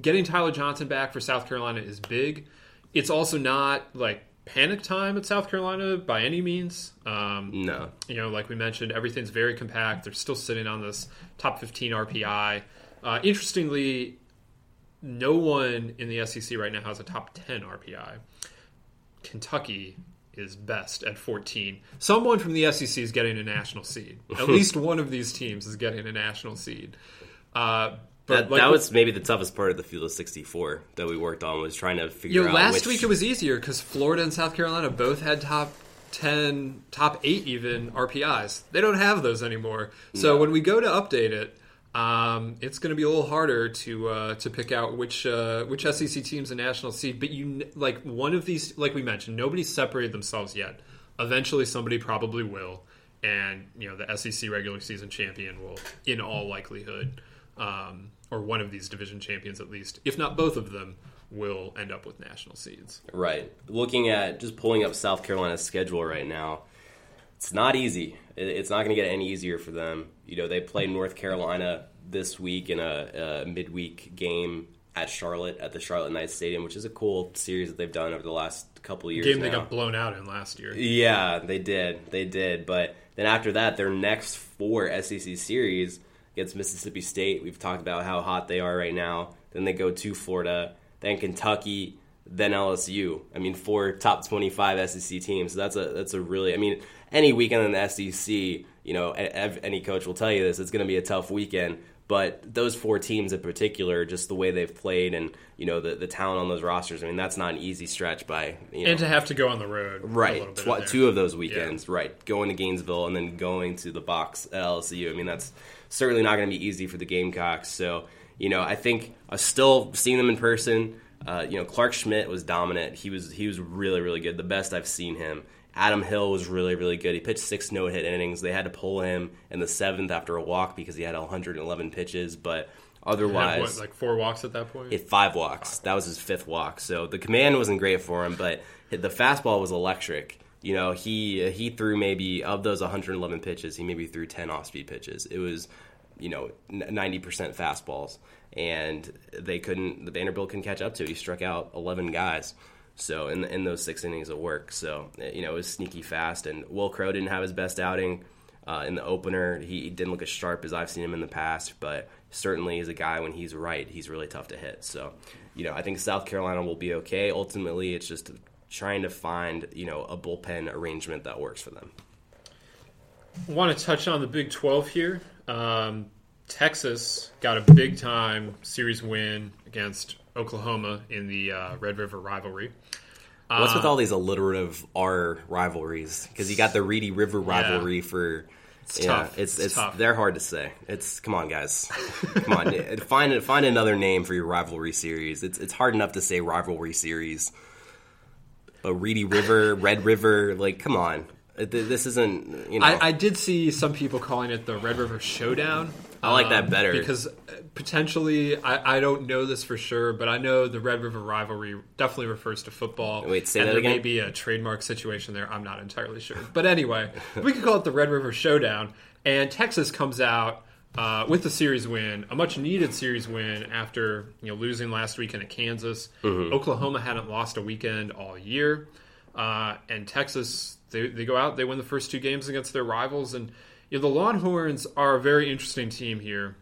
getting Tyler Johnson back for South Carolina is big. It's also not like panic time at South Carolina by any means. Um, no, you know, like we mentioned, everything's very compact. They're still sitting on this top 15 RPI. Uh, interestingly, no one in the SEC right now has a top 10 RPI. Kentucky is best at 14. Someone from the SEC is getting a national seed. At least one of these teams is getting a national seed. Uh, that, like, that, was maybe the toughest part of the field of 64 that we worked on was trying to figure you know, out. Last which... week it was easier because Florida and South Carolina both had top 10, top 8 even RPIs. They don't have those anymore. So no. when we go to update it, um, it's going to be a little harder to uh, to pick out which uh, which SEC teams a national seed. But you like one of these, like we mentioned, nobody's separated themselves yet. Eventually, somebody probably will, and you know the SEC regular season champion will, in all likelihood, um, or one of these division champions at least, if not both of them, will end up with national seeds. Right. Looking at just pulling up South Carolina's schedule right now, it's not easy. It's not going to get any easier for them. You know, they play North Carolina this week in a, a midweek game at Charlotte at the Charlotte Knights Stadium, which is a cool series that they've done over the last couple of years. Game now. they got blown out in last year. Yeah, they did. They did. But then after that, their next four SEC series against Mississippi State. We've talked about how hot they are right now. Then they go to Florida, then Kentucky, then LSU. I mean, four top 25 SEC teams. So that's a that's a really. I mean, any weekend in the SEC, you know, any coach will tell you this. It's going to be a tough weekend. But those four teams in particular, just the way they've played and you know the, the talent on those rosters, I mean that's not an easy stretch by you know, and to have to go on the road, right? Tw- two of those weekends, yeah. right? Going to Gainesville and then going to the box at LSU. I mean that's certainly not going to be easy for the Gamecocks. So you know I think I still seeing them in person. Uh, you know Clarke Schmidt was dominant. He was he was really really good, the best I've seen him. Adam Hill was really, really good. He pitched six no hit innings. They had to pull him in the seventh after a walk because he had 111 pitches, but otherwise, what, like four walks at that point. It five walks. That was his fifth walk. So the command wasn't great for him, but the fastball was electric. You know, he he threw maybe of those 111 pitches, he maybe threw 10 off speed pitches. It was, you know, 90% fastballs, and they couldn't. The Vanderbilt couldn't catch up to. It. He struck out 11 guys. So in in those six innings of work, so you know it was sneaky fast. And Wil Crowe didn't have his best outing uh, in the opener. He, didn't look as sharp as I've seen him in the past, but certainly is a guy when he's right, he's really tough to hit. So you know I think South Carolina will be okay. Ultimately, it's just trying to find you know a bullpen arrangement that works for them. I want to touch on the Big Twelve here. Um, Texas got a big time series win against Oklahoma in the uh, Red River rivalry. What's with uh, all these alliterative R rivalries? Because you got the Reedy River rivalry yeah. for. It's yeah, tough. It's, it's, it's they're hard to say. It's come on, guys, come on, find find another name for your rivalry series. It's it's hard enough to say rivalry series, but Reedy River, Red River, like come on, this isn't. You know, I, I did see some people calling it the Red River Showdown. I like that um, better because uh, potentially I, I don't know this for sure, but I know the Red River rivalry definitely refers to football. Wait, say and that there again. may be a trademark situation there. I'm not entirely sure, but anyway, we could call it the Red River Showdown. And Texas comes out uh, with the series win, a much needed series win after you know losing last weekend at Kansas. Mm-hmm. Oklahoma hadn't lost a weekend all year, uh, and Texas they, they go out they win the first two games against their rivals and know, the Longhorns are a very interesting team here.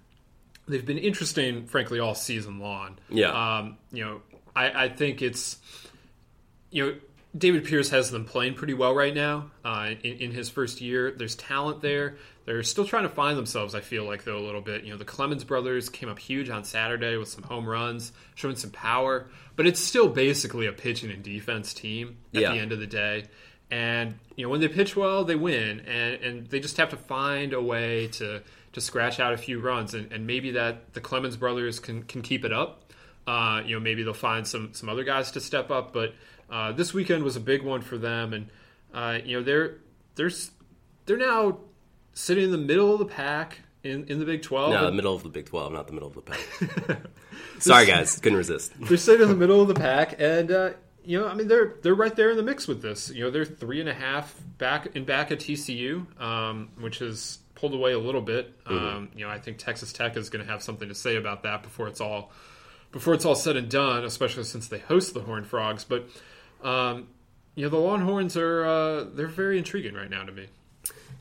They've been interesting, frankly, all season long. Yeah. Um, you know, I, I, think it's, you know, David Pierce has them playing pretty well right now uh, in, in, his first year. There's talent there. They're still trying to find themselves, I feel like, though, a little bit. You know, the Clemens brothers came up huge on Saturday with some home runs, showing some power, but it's still basically a pitching and defense team at yeah. the end of the day. And you know when they pitch well, they win, and and they just have to find a way to to scratch out a few runs, and, and maybe that the Clemens brothers can can keep it up. Uh, you know maybe they'll find some some other guys to step up, but uh, this weekend was a big one for them, and uh, you know they're they're they're now sitting in the middle of the pack in, in the Big 12. No, the middle of the Big 12, not the middle of the pack. Sorry, guys, couldn't resist. They're sitting in the middle of the pack, and uh, you know, I mean, they're they're right there in the mix with this. You know, they're three and a half back in back at TCU, um, which has pulled away a little bit. Mm-hmm. Um, you know, I think Texas Tech is going to have something to say about that before it's all before it's all said and done, especially since they host the Horned Frogs. But um, you know, the Longhorns are uh, they're very intriguing right now to me.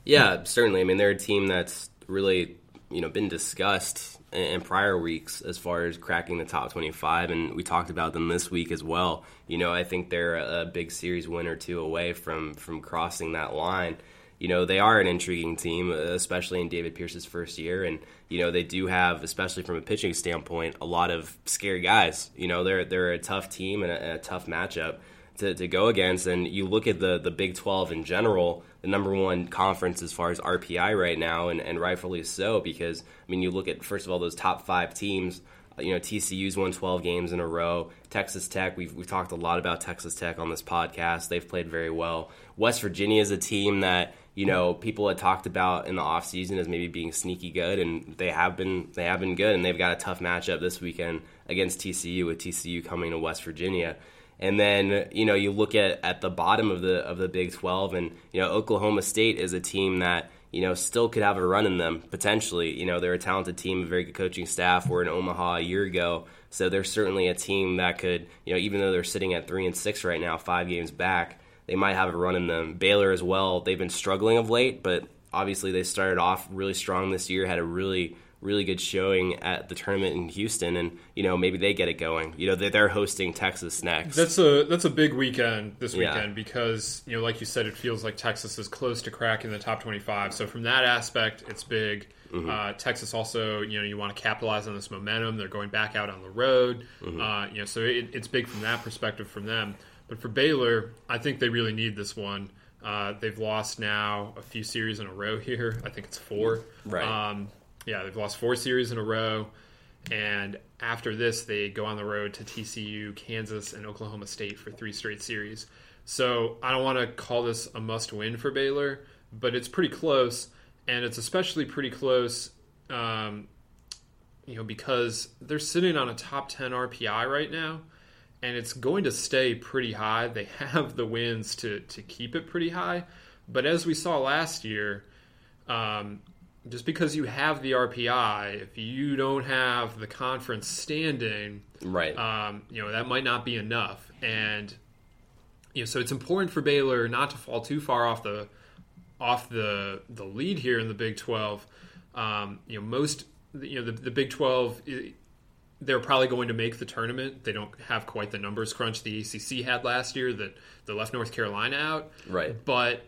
Yeah, certainly. I mean, they're a team that's really you know been discussed in prior weeks as far as cracking the top 25 and we talked about them this week as well. You know i think they're a big series win or two away from from crossing that line. You know they are an intriguing team uh, especially in david pierce's first year and you know they do have especially from a pitching standpoint a lot of scary guys. You know they're they're a tough team and a, and a tough matchup to, to go against and you look at the the big 12 in general the number one conference as far as RPI right now, and, and rightfully so because I mean you look at first of all those top five teams. You know TCU's won 12 games in a row. Texas Tech, we've we've talked a lot about Texas Tech on this podcast. They've played very well. West Virginia is a team that you know people had talked about in the offseason as maybe being sneaky good, and they have been they have been good, and they've got a tough matchup this weekend against TCU with TCU coming to West Virginia. And then you know you look at, at the bottom of the of the Big 12, and you know Oklahoma State is a team that you know still could have a run in them potentially. You know they're a talented team, a very good coaching staff. We're in Omaha a year ago, so they're certainly a team that could you know even though they're sitting at three and six right now, five games back, they might have a run in them. Baylor as well. They've been struggling of late, but obviously they started off really strong this year. Had a really really good showing at the tournament in Houston, and you know maybe they get it going. You know they're, they're hosting Texas next. That's a that's a big weekend this Yeah. weekend because you know, like you said, it feels like Texas is close to cracking the top twenty-five. So from that aspect, it's big. Uh, Texas also, you know, you want to capitalize on this momentum. They're going back out on the road, uh, you know, so it, it's big from that perspective from them. But for Baylor, I think they really need this one. Uh, they've lost now a few series in a row here. I think it's four. Right. Um, yeah, they've lost four series in a row. And after this, they go on the road to TCU, Kansas, and Oklahoma State for three straight series. So I don't want to call this a must win for Baylor, but it's pretty close. And it's especially pretty close, um, you know, because they're sitting on a top 10 RPI right now. And it's going to stay pretty high. They have the wins to, to keep it pretty high. But as we saw last year, um, just because you have the RPI, if you don't have the conference standing, right. um, you know that might not be enough. And you know, so it's important for Baylor not to fall too far off the off the the lead here in the Big Twelve. Um, you know, most you know the, the Big Twelve. They're probably going to make the tournament. They don't have quite the numbers crunch the ACC had last year that that left North Carolina out right. but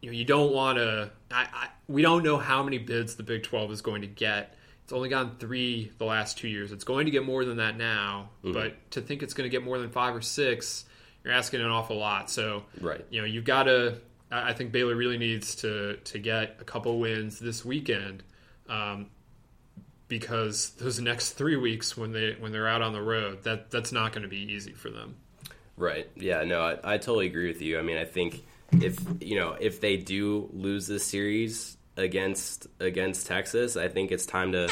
you know you don't want to. I, I, we don't know how many bids the Big Twelve is going to get. It's only gotten three the last two years. It's going to get more than that now, but to think it's going to get more than five or six, you're asking an awful lot. So, Right. you know, you've got to. I I think Baylor really needs to to get a couple wins this weekend, um, because those next three weeks when they when they're out on the road, that that's not going to be easy for them. Right. Yeah. No, I, I totally agree with you. I mean, I think if you know if they do lose this series against against Texas, I think it's time to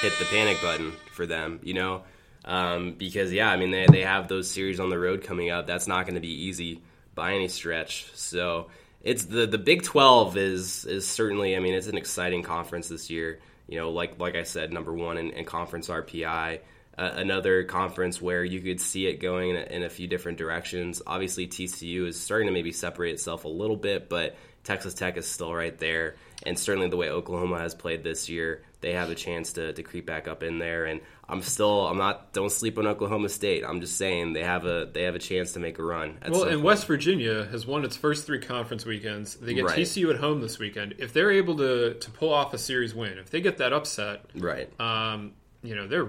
hit the panic button for them. You know, um, because yeah, I mean they they have those series on the road coming up. That's not going to be easy by any stretch. So it's the the Big Twelve is is certainly. I mean, it's an exciting conference this year. You know, like like I said, number one in, in conference RPI another conference where you could see it going in a, in a few different directions. Obviously, TCU is starting to maybe separate itself a little bit, but Texas Tech is still right there. And certainly, the way Oklahoma has played this year, they have a chance to, to creep back up in there. And I'm still, I'm not, don't sleep on Oklahoma State. I'm just saying they have a they have a chance to make a run. Well, and point. West Virginia has won its first three conference weekends. They get Right. TCU at home this weekend. If they're able to to pull off a series win, if they get that upset, right, um, you know they're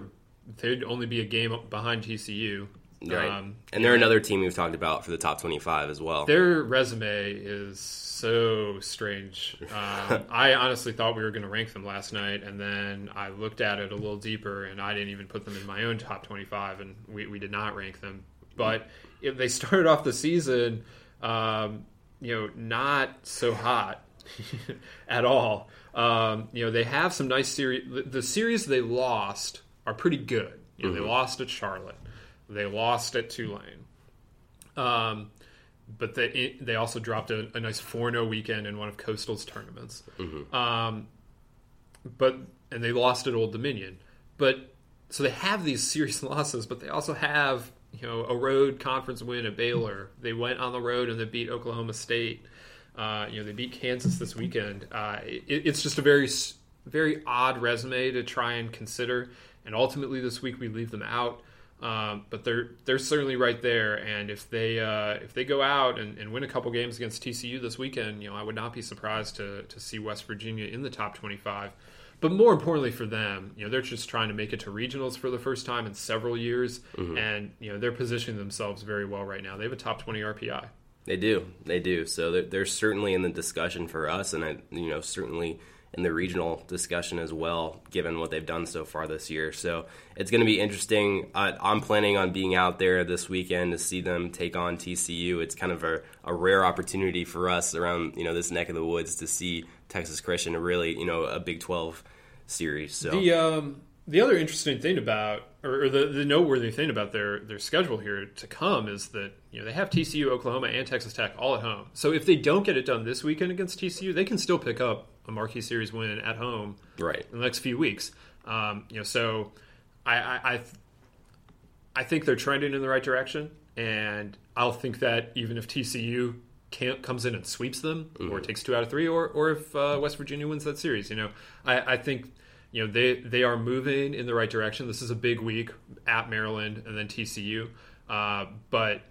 they'd only be a game behind TCU. right, Um, and they're another team we've talked about for the top 25 as well. their resume is so strange. Um, I honestly thought we were going to rank them last night, and then I looked at it a little deeper, and I didn't even put them in my own top 25, and we, we did not rank them. But if they started off the season, um, you know, not so hot at all. Um, you know, they have some nice series. The, the series they lost are pretty good. You know, they lost at Charlotte, they lost at Tulane. Um, but they they also dropped a, a nice 4-0 weekend in one of Coastal's tournaments. Um, but and they lost at Old Dominion. But so they have these serious losses, but they also have you know a road conference win at Baylor. They went on the road and they beat Oklahoma State. Uh, you know they beat Kansas this weekend. Uh, it, it's just a very very odd resume to try and consider. And ultimately this week we leave them out. Um, but they're they're certainly right there, and if they uh, if they go out and, and win a couple games against TCU this weekend, you know I would not be surprised to to see West Virginia in the top twenty five. But more importantly for them, you know they're just trying to make it to regionals for the first time in several years, and you know they're positioning themselves very well right now. They have a top twenty RPI. They do, they do. So they're, they're certainly in the discussion for us, and I, you know, certainly in the regional discussion as well, given what they've done so far this year. So it's going to be interesting. I, I'm planning on being out there this weekend to see them take on TCU. It's kind of a, a rare opportunity for us around you know this neck of the woods to see Texas Christian really you know a Big 12 series. So The um, the other interesting thing about, or, or the, the noteworthy thing about their their schedule here to come is that you know they have TCU, Oklahoma, and Texas Tech all at home. So if they don't get it done this weekend against TCU, they can still pick up a marquee series win at home right, in the next few weeks. Um, you know, so I, I, I, I think they're trending in the right direction, and I'll think that even if TCU can't comes in and sweeps them, or takes two out of three, or or if uh, West Virginia wins that series, you know, I, I think you know they they are moving in the right direction. This is a big week at Maryland and then TCU, uh, but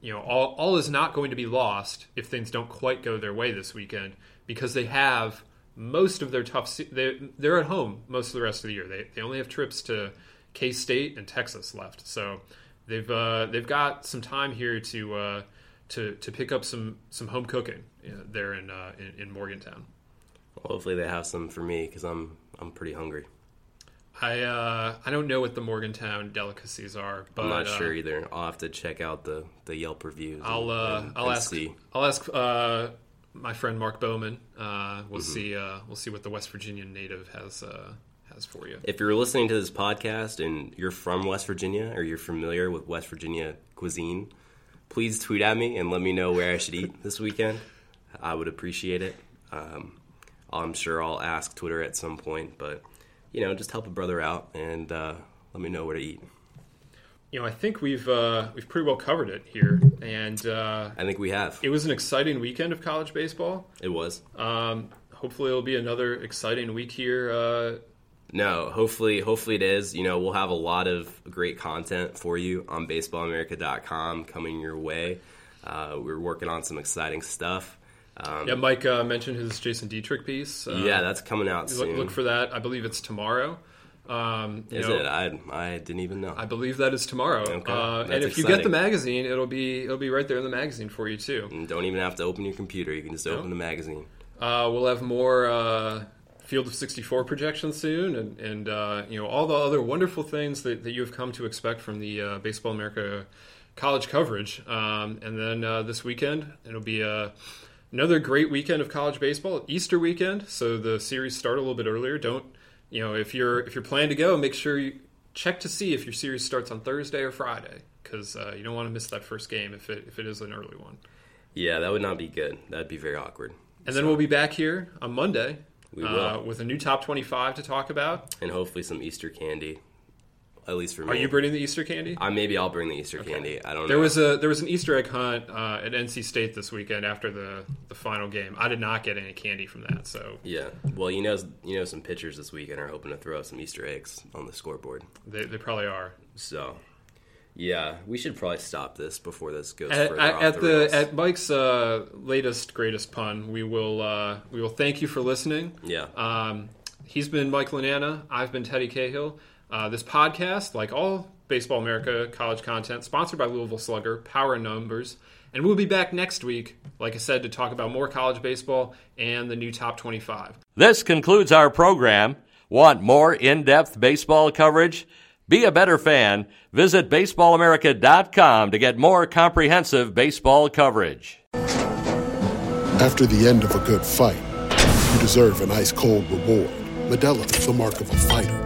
you know all all is not going to be lost if things don't quite go their way this weekend because they have most of their tough they they're at home most of the rest of the year. They they only have trips to K State and Texas left, so they've uh, they've got some time here to uh, to to pick up some some home cooking you know, there in, uh, in, in Morgantown. Well, hopefully they have some for me because I'm I'm pretty hungry. I uh, I don't know what the Morgantown delicacies are, but I'm not uh, sure either. I'll have to check out the, the Yelp reviews. I'll uh, and- I'll and ask. I'll ask uh, my friend Mark Bowman. Uh, we'll Mm-hmm. see uh, we'll see what the West Virginia native has uh, has for you. If you're listening to this podcast and you're from West Virginia or you're familiar with West Virginia cuisine, please tweet at me and let me know where I should eat this weekend. I would appreciate it. Um, I'm sure I'll ask Twitter at some point, but you know, just help a brother out and uh, let me know where to eat. You know, I think we've uh, we've pretty well covered it here, and uh, I think we have. it was an exciting weekend of college baseball. It was. Um, hopefully, it'll be another exciting week here. Uh, No, hopefully, hopefully it is. You know, we'll have a lot of great content for you on BaseballAmerica.com coming your way. Uh, we're working on some exciting stuff. Um, yeah, Mike uh, mentioned his Jason Dietrich piece. Uh, yeah, that's coming out look, soon. look for that. I believe it's tomorrow. Um, you Is know, it? I I didn't even know. I believe that is tomorrow. Okay, Uh, and if you get the magazine, it'll be it'll be right there in the magazine for you too. And don't even have to open your computer. You can just open the magazine. Uh, we'll have more uh, Field of 64 projections soon, and, and uh, you know all the other wonderful things that, that you have come to expect from the uh, Baseball America college coverage. Um, and then uh, this weekend, it'll be uh, another great weekend of college baseball, Easter weekend. So the series start a little bit earlier. Don't you know if you're if you're planning to go, make sure you check to see if your series starts on Thursday or Friday because uh, you don't want to miss that first game if it if it is an early one. Yeah, that would not be good. That'd be very awkward. And then we'll be back here on Monday We uh, with a new top 25 to talk about. And hopefully some Easter candy. At least for me. Are you bringing the Easter candy? I maybe I'll bring the Easter candy. I don't There know. was a there was an Easter egg hunt uh, at NC State this weekend after the, the final game. I did not get any candy from that, so Yeah. Well, you know, you know, some pitchers this weekend are hoping to throw out some Easter eggs on the scoreboard. they, they probably are. So, yeah, we should probably stop this before this goes At, further at the, the at Mike's uh, latest greatest pun, we will uh, we will thank you for listening. yeah. Um, he's been Mike Lananna. I've been Teddy Cahill. Uh, this podcast, like all Baseball America college content, sponsored by Louisville Slugger, Power in Numbers. And we'll be back next week, like I said, to talk about more college baseball and the new top 25. This concludes our program. Want more in depth baseball coverage? Be a better fan. Visit BaseballAmerica.com to get more comprehensive baseball coverage. After the end of a good fight, you deserve an ice cold reward. Modelo is the mark of a fighter.